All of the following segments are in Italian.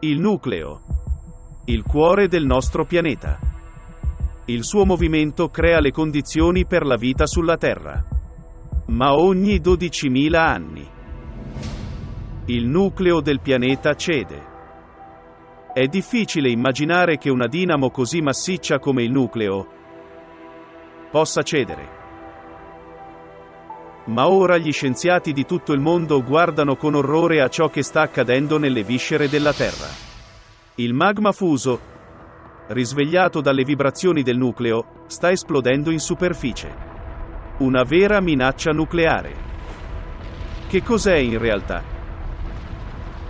Il nucleo. Il cuore del nostro pianeta. Il suo movimento crea le condizioni per la vita sulla Terra. Ma ogni 12.000 anni. Il nucleo del pianeta cede. È difficile immaginare che una dinamo così massiccia come il nucleo possa cedere. Ma ora gli scienziati di tutto il mondo guardano con orrore a ciò che sta accadendo nelle viscere della Terra. Il magma fuso, risvegliato dalle vibrazioni del nucleo, sta esplodendo in superficie. Una vera minaccia nucleare. Che cos'è in realtà?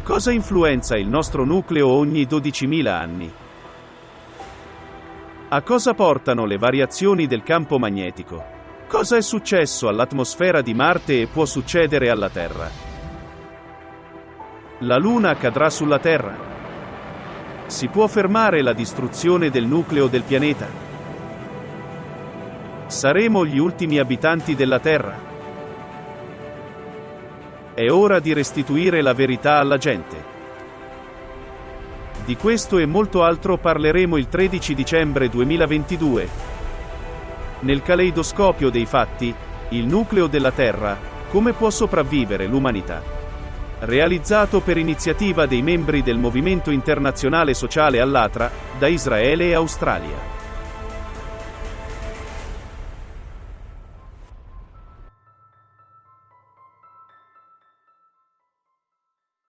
Cosa influenza il nostro nucleo ogni 12.000 anni? A cosa portano le variazioni del campo magnetico? Cosa è successo all'atmosfera di Marte e può succedere alla Terra? La Luna cadrà sulla Terra? Si può fermare la distruzione del nucleo del pianeta? Saremo gli ultimi abitanti della Terra? È ora di restituire la verità alla gente. Di questo e molto altro parleremo il 13 dicembre 2022. Nel caleidoscopio dei fatti, il nucleo della Terra, come può sopravvivere l'umanità? Realizzato per iniziativa dei membri del Movimento Internazionale Sociale Allatra, da Israele e Australia.